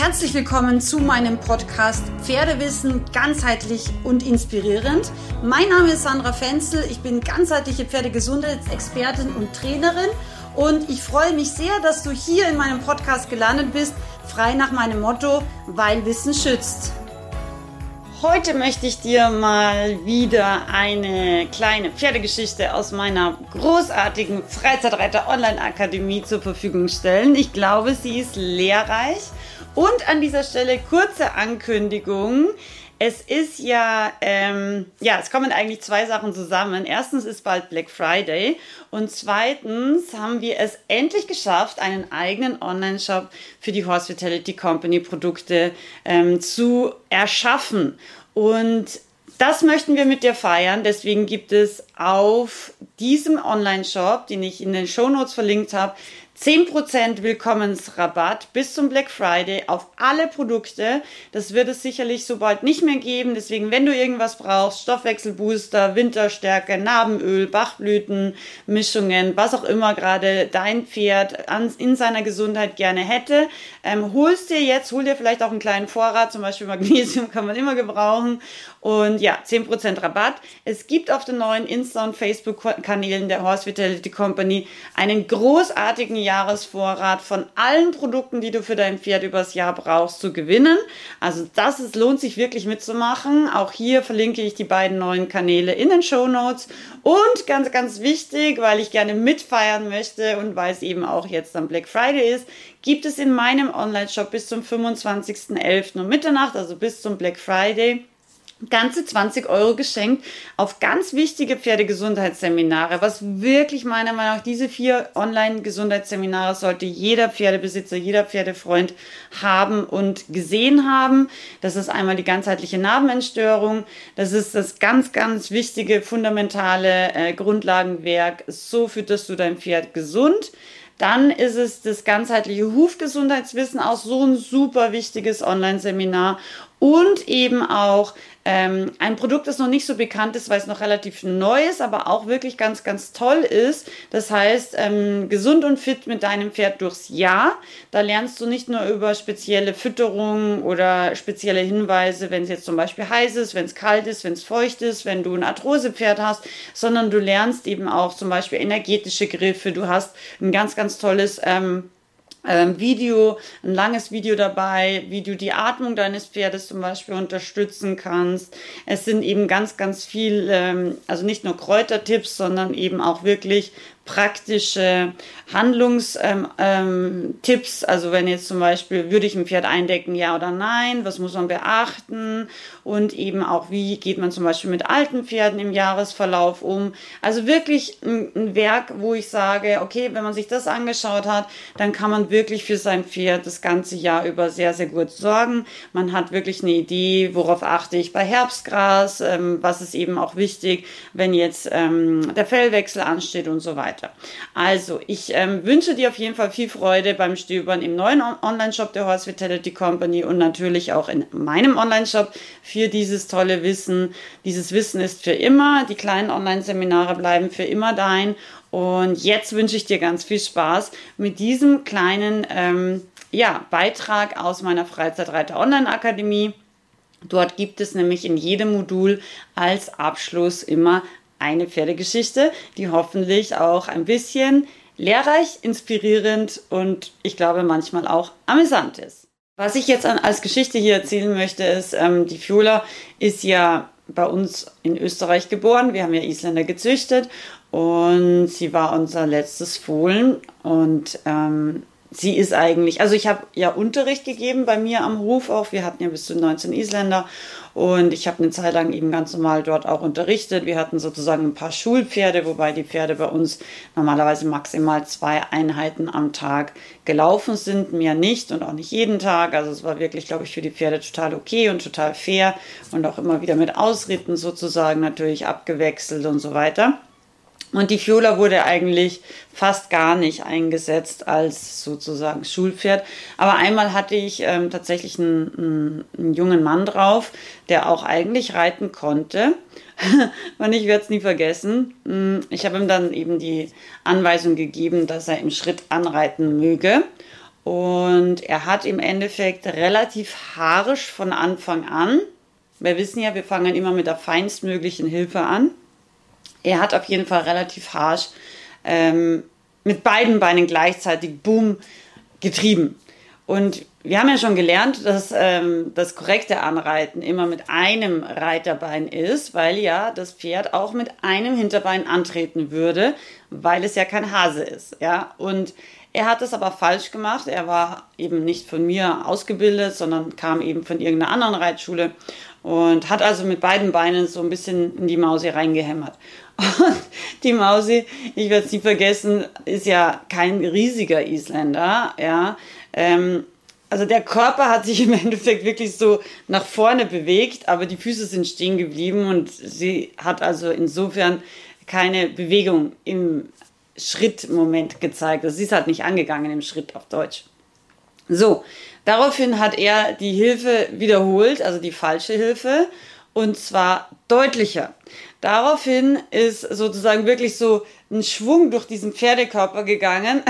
Herzlich willkommen zu meinem Podcast Pferdewissen ganzheitlich und inspirierend. Mein Name ist Sandra Fenzel, ich bin ganzheitliche Pferdegesundheitsexpertin und Trainerin und ich freue mich sehr, dass du hier in meinem Podcast gelandet bist, frei nach meinem Motto, weil Wissen schützt. Heute möchte ich dir mal wieder eine kleine Pferdegeschichte aus meiner großartigen Freizeitreiter Online Akademie zur Verfügung stellen. Ich glaube, sie ist lehrreich. Und an dieser Stelle kurze Ankündigung. Es ist ja, ähm, ja, es kommen eigentlich zwei Sachen zusammen. Erstens ist bald Black Friday und zweitens haben wir es endlich geschafft, einen eigenen Online-Shop für die Hospitality Company Produkte ähm, zu erschaffen. Und das möchten wir mit dir feiern. Deswegen gibt es auf diesem Online-Shop, den ich in den Show Notes verlinkt habe, 10% Willkommensrabatt bis zum Black Friday auf alle Produkte. Das wird es sicherlich so bald nicht mehr geben. Deswegen, wenn du irgendwas brauchst, Stoffwechselbooster, Winterstärke, Narbenöl, Bachblüten, Mischungen, was auch immer gerade dein Pferd an, in seiner Gesundheit gerne hätte, ähm, holst dir jetzt, hol dir vielleicht auch einen kleinen Vorrat, zum Beispiel Magnesium kann man immer gebrauchen. Und ja, 10% Rabatt. Es gibt auf den neuen Insta- und Facebook-Kanälen der Horse Vitality Company einen großartigen Jahresvorrat von allen Produkten, die du für dein Pferd übers Jahr brauchst, zu gewinnen. Also das ist, lohnt sich wirklich mitzumachen. Auch hier verlinke ich die beiden neuen Kanäle in den Show Notes. Und ganz, ganz wichtig, weil ich gerne mitfeiern möchte und weil es eben auch jetzt am Black Friday ist, gibt es in meinem Online-Shop bis zum 25.11. um Mitternacht, also bis zum Black Friday, ganze 20 Euro geschenkt auf ganz wichtige Pferdegesundheitsseminare, was wirklich meiner Meinung nach diese vier Online-Gesundheitsseminare sollte jeder Pferdebesitzer, jeder Pferdefreund haben und gesehen haben. Das ist einmal die ganzheitliche Narbenentstörung, das ist das ganz, ganz wichtige, fundamentale äh, Grundlagenwerk, so fütterst du dein Pferd gesund. Dann ist es das ganzheitliche Hufgesundheitswissen, auch so ein super wichtiges Online-Seminar. Und eben auch ähm, ein Produkt, das noch nicht so bekannt ist, weil es noch relativ neu ist, aber auch wirklich ganz, ganz toll ist. Das heißt, ähm, gesund und fit mit deinem Pferd durchs Jahr. Da lernst du nicht nur über spezielle Fütterung oder spezielle Hinweise, wenn es jetzt zum Beispiel heiß ist, wenn es kalt ist, wenn es feucht ist, wenn du ein Arthrosepferd hast, sondern du lernst eben auch zum Beispiel energetische Griffe. Du hast ein ganz, ganz tolles ähm, ähm, Video, ein langes Video dabei, wie du die Atmung deines Pferdes zum Beispiel unterstützen kannst. Es sind eben ganz, ganz viel, ähm, also nicht nur Kräutertipps, sondern eben auch wirklich praktische Handlungstipps. Ähm, ähm, also wenn jetzt zum Beispiel, würde ich ein Pferd eindecken, ja oder nein, was muss man beachten und eben auch, wie geht man zum Beispiel mit alten Pferden im Jahresverlauf um. Also wirklich ein, ein Werk, wo ich sage, okay, wenn man sich das angeschaut hat, dann kann man wirklich für sein Pferd das ganze Jahr über sehr, sehr gut sorgen. Man hat wirklich eine Idee, worauf achte ich bei Herbstgras, ähm, was ist eben auch wichtig, wenn jetzt ähm, der Fellwechsel ansteht und so weiter weiter. Also, ich ähm, wünsche dir auf jeden Fall viel Freude beim Stöbern im neuen Online-Shop der Horse Vitality Company und natürlich auch in meinem Online-Shop für dieses tolle Wissen. Dieses Wissen ist für immer. Die kleinen Online-Seminare bleiben für immer dein. Und jetzt wünsche ich dir ganz viel Spaß mit diesem kleinen ähm, ja, Beitrag aus meiner Freizeitreiter Online Akademie. Dort gibt es nämlich in jedem Modul als Abschluss immer eine Pferdegeschichte, die hoffentlich auch ein bisschen lehrreich, inspirierend und ich glaube manchmal auch amüsant ist. Was ich jetzt als Geschichte hier erzählen möchte, ist, ähm, die Fiola ist ja bei uns in Österreich geboren. Wir haben ja Isländer gezüchtet und sie war unser letztes Fohlen und ähm, sie ist eigentlich, also ich habe ja Unterricht gegeben bei mir am Hof auch. Wir hatten ja bis zu 19 Isländer und ich habe eine Zeit lang eben ganz normal dort auch unterrichtet. Wir hatten sozusagen ein paar Schulpferde, wobei die Pferde bei uns normalerweise maximal zwei Einheiten am Tag gelaufen sind, mehr nicht und auch nicht jeden Tag. Also es war wirklich, glaube ich, für die Pferde total okay und total fair und auch immer wieder mit Ausritten sozusagen natürlich abgewechselt und so weiter. Und die Fiola wurde eigentlich fast gar nicht eingesetzt als sozusagen Schulpferd. Aber einmal hatte ich ähm, tatsächlich einen, einen, jungen Mann drauf, der auch eigentlich reiten konnte. Und ich werde es nie vergessen. Mm, ich habe ihm dann eben die Anweisung gegeben, dass er im Schritt anreiten möge. Und er hat im Endeffekt relativ haarisch von Anfang an, wir wissen ja, wir fangen immer mit der feinstmöglichen Hilfe an. Er hat auf jeden Fall relativ harsch ähm, mit beiden Beinen gleichzeitig Boom getrieben. Und wir haben ja schon gelernt, dass ähm, das korrekte Anreiten immer mit einem Reiterbein ist, weil ja das Pferd auch mit einem Hinterbein antreten würde, weil es ja kein Hase ist. Ja, und er hat es aber falsch gemacht. Er war eben nicht von mir ausgebildet, sondern kam eben von irgendeiner anderen Reitschule und hat also mit beiden Beinen so ein bisschen in die Mausi reingehämmert. Und die Mausi, ich werde es nie vergessen, ist ja kein riesiger Isländer, ja. Ähm, also der Körper hat sich im Endeffekt wirklich so nach vorne bewegt, aber die Füße sind stehen geblieben und sie hat also insofern keine Bewegung im Schrittmoment gezeigt. Also sie ist halt nicht angegangen im Schritt auf Deutsch. So, daraufhin hat er die Hilfe wiederholt, also die falsche Hilfe, und zwar deutlicher. Daraufhin ist sozusagen wirklich so ein Schwung durch diesen Pferdekörper gegangen,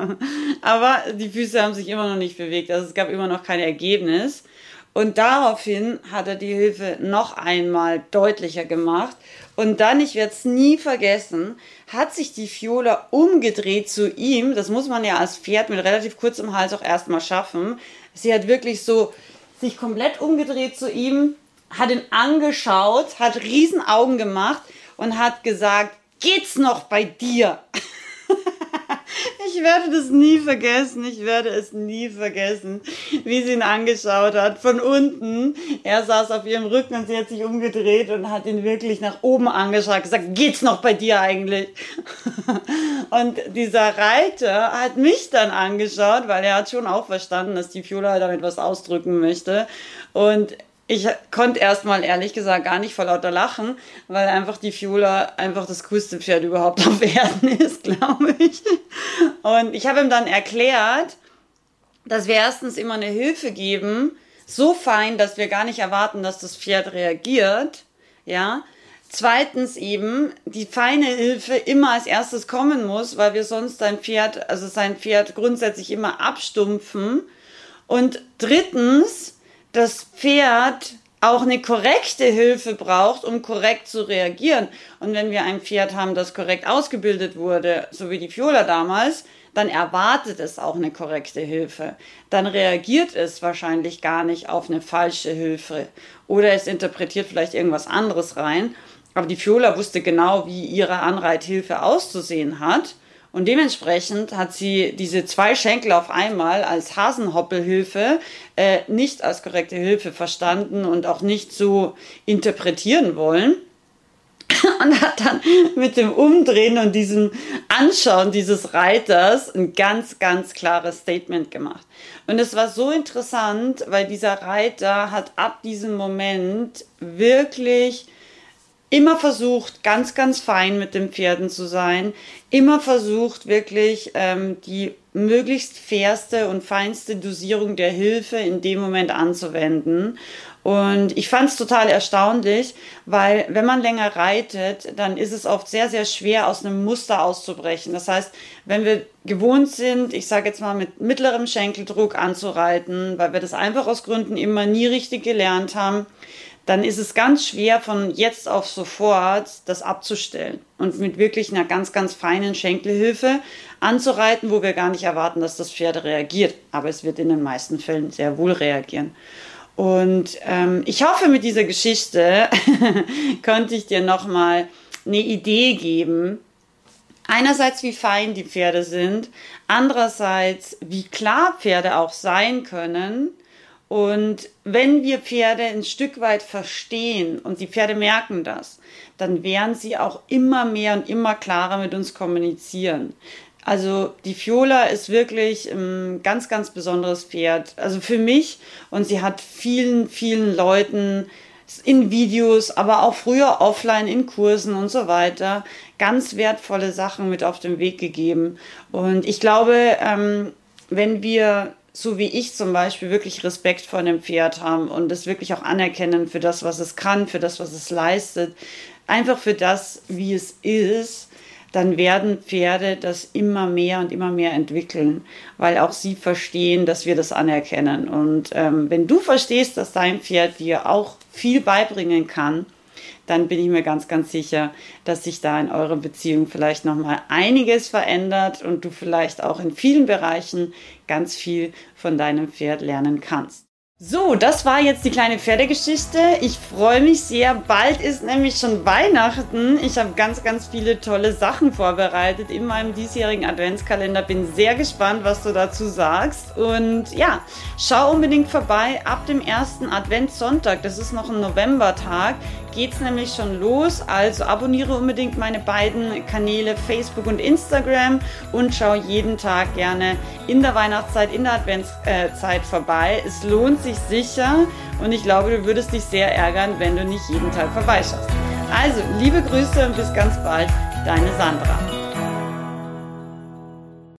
aber die Füße haben sich immer noch nicht bewegt, also es gab immer noch kein Ergebnis. Und daraufhin hat er die Hilfe noch einmal deutlicher gemacht. Und dann, ich werde es nie vergessen, hat sich die Fiola umgedreht zu ihm. Das muss man ja als Pferd mit relativ kurzem Hals auch erstmal schaffen. Sie hat wirklich so sich komplett umgedreht zu ihm, hat ihn angeschaut, hat riesen Augen gemacht und hat gesagt, geht's noch bei dir? Ich werde das nie vergessen. Ich werde es nie vergessen, wie sie ihn angeschaut hat. Von unten. Er saß auf ihrem Rücken und sie hat sich umgedreht und hat ihn wirklich nach oben angeschaut. Gesagt, geht's noch bei dir eigentlich? Und dieser Reiter hat mich dann angeschaut, weil er hat schon auch verstanden, dass die Fiola damit was ausdrücken möchte. Und ich konnte erstmal ehrlich gesagt gar nicht vor lauter lachen, weil einfach die Fiola einfach das coolste Pferd überhaupt auf Erden ist, glaube ich. Und ich habe ihm dann erklärt, dass wir erstens immer eine Hilfe geben, so fein, dass wir gar nicht erwarten, dass das Pferd reagiert, ja. Zweitens eben die feine Hilfe immer als erstes kommen muss, weil wir sonst sein Pferd, also sein Pferd grundsätzlich immer abstumpfen. Und drittens, das Pferd auch eine korrekte Hilfe braucht, um korrekt zu reagieren. Und wenn wir ein Pferd haben, das korrekt ausgebildet wurde, so wie die Fiola damals, dann erwartet es auch eine korrekte Hilfe. Dann reagiert es wahrscheinlich gar nicht auf eine falsche Hilfe. Oder es interpretiert vielleicht irgendwas anderes rein. Aber die Fiola wusste genau, wie ihre Anreithilfe auszusehen hat. Und dementsprechend hat sie diese zwei Schenkel auf einmal als Hasenhoppelhilfe äh, nicht als korrekte Hilfe verstanden und auch nicht so interpretieren wollen. Und hat dann mit dem Umdrehen und diesem Anschauen dieses Reiters ein ganz, ganz klares Statement gemacht. Und es war so interessant, weil dieser Reiter hat ab diesem Moment wirklich immer versucht, ganz, ganz fein mit den Pferden zu sein, immer versucht, wirklich ähm, die möglichst fairste und feinste Dosierung der Hilfe in dem Moment anzuwenden. Und ich fand es total erstaunlich, weil wenn man länger reitet, dann ist es oft sehr, sehr schwer, aus einem Muster auszubrechen. Das heißt, wenn wir gewohnt sind, ich sage jetzt mal mit mittlerem Schenkeldruck anzureiten, weil wir das einfach aus Gründen immer nie richtig gelernt haben, dann ist es ganz schwer von jetzt auf sofort das abzustellen und mit wirklich einer ganz, ganz feinen Schenkelhilfe anzureiten, wo wir gar nicht erwarten, dass das Pferd reagiert. Aber es wird in den meisten Fällen sehr wohl reagieren. Und ähm, ich hoffe, mit dieser Geschichte konnte ich dir nochmal eine Idee geben, einerseits wie fein die Pferde sind, andererseits wie klar Pferde auch sein können und wenn wir Pferde ein Stück weit verstehen und die Pferde merken das, dann werden sie auch immer mehr und immer klarer mit uns kommunizieren. Also die Fiola ist wirklich ein ganz, ganz besonderes Pferd. Also für mich und sie hat vielen, vielen Leuten in Videos, aber auch früher offline in Kursen und so weiter ganz wertvolle Sachen mit auf den Weg gegeben. Und ich glaube, ähm, wenn wir so wie ich zum Beispiel, wirklich Respekt vor einem Pferd haben und es wirklich auch anerkennen für das, was es kann, für das, was es leistet, einfach für das, wie es ist, dann werden Pferde das immer mehr und immer mehr entwickeln, weil auch sie verstehen, dass wir das anerkennen. Und ähm, wenn du verstehst, dass dein Pferd dir auch viel beibringen kann, dann bin ich mir ganz, ganz sicher, dass sich da in eurer Beziehung vielleicht nochmal einiges verändert und du vielleicht auch in vielen Bereichen ganz viel von deinem Pferd lernen kannst. So, das war jetzt die kleine Pferdegeschichte. Ich freue mich sehr. Bald ist nämlich schon Weihnachten. Ich habe ganz, ganz viele tolle Sachen vorbereitet in meinem diesjährigen Adventskalender. Bin sehr gespannt, was du dazu sagst. Und ja, schau unbedingt vorbei. Ab dem ersten Adventssonntag, das ist noch ein Novembertag, geht es nämlich schon los. Also abonniere unbedingt meine beiden Kanäle Facebook und Instagram und schau jeden Tag gerne in der Weihnachtszeit, in der Adventszeit vorbei. Es lohnt sich sicher und ich glaube, du würdest dich sehr ärgern, wenn du nicht jeden Tag vorbeischaust. Also, liebe Grüße und bis ganz bald, deine Sandra.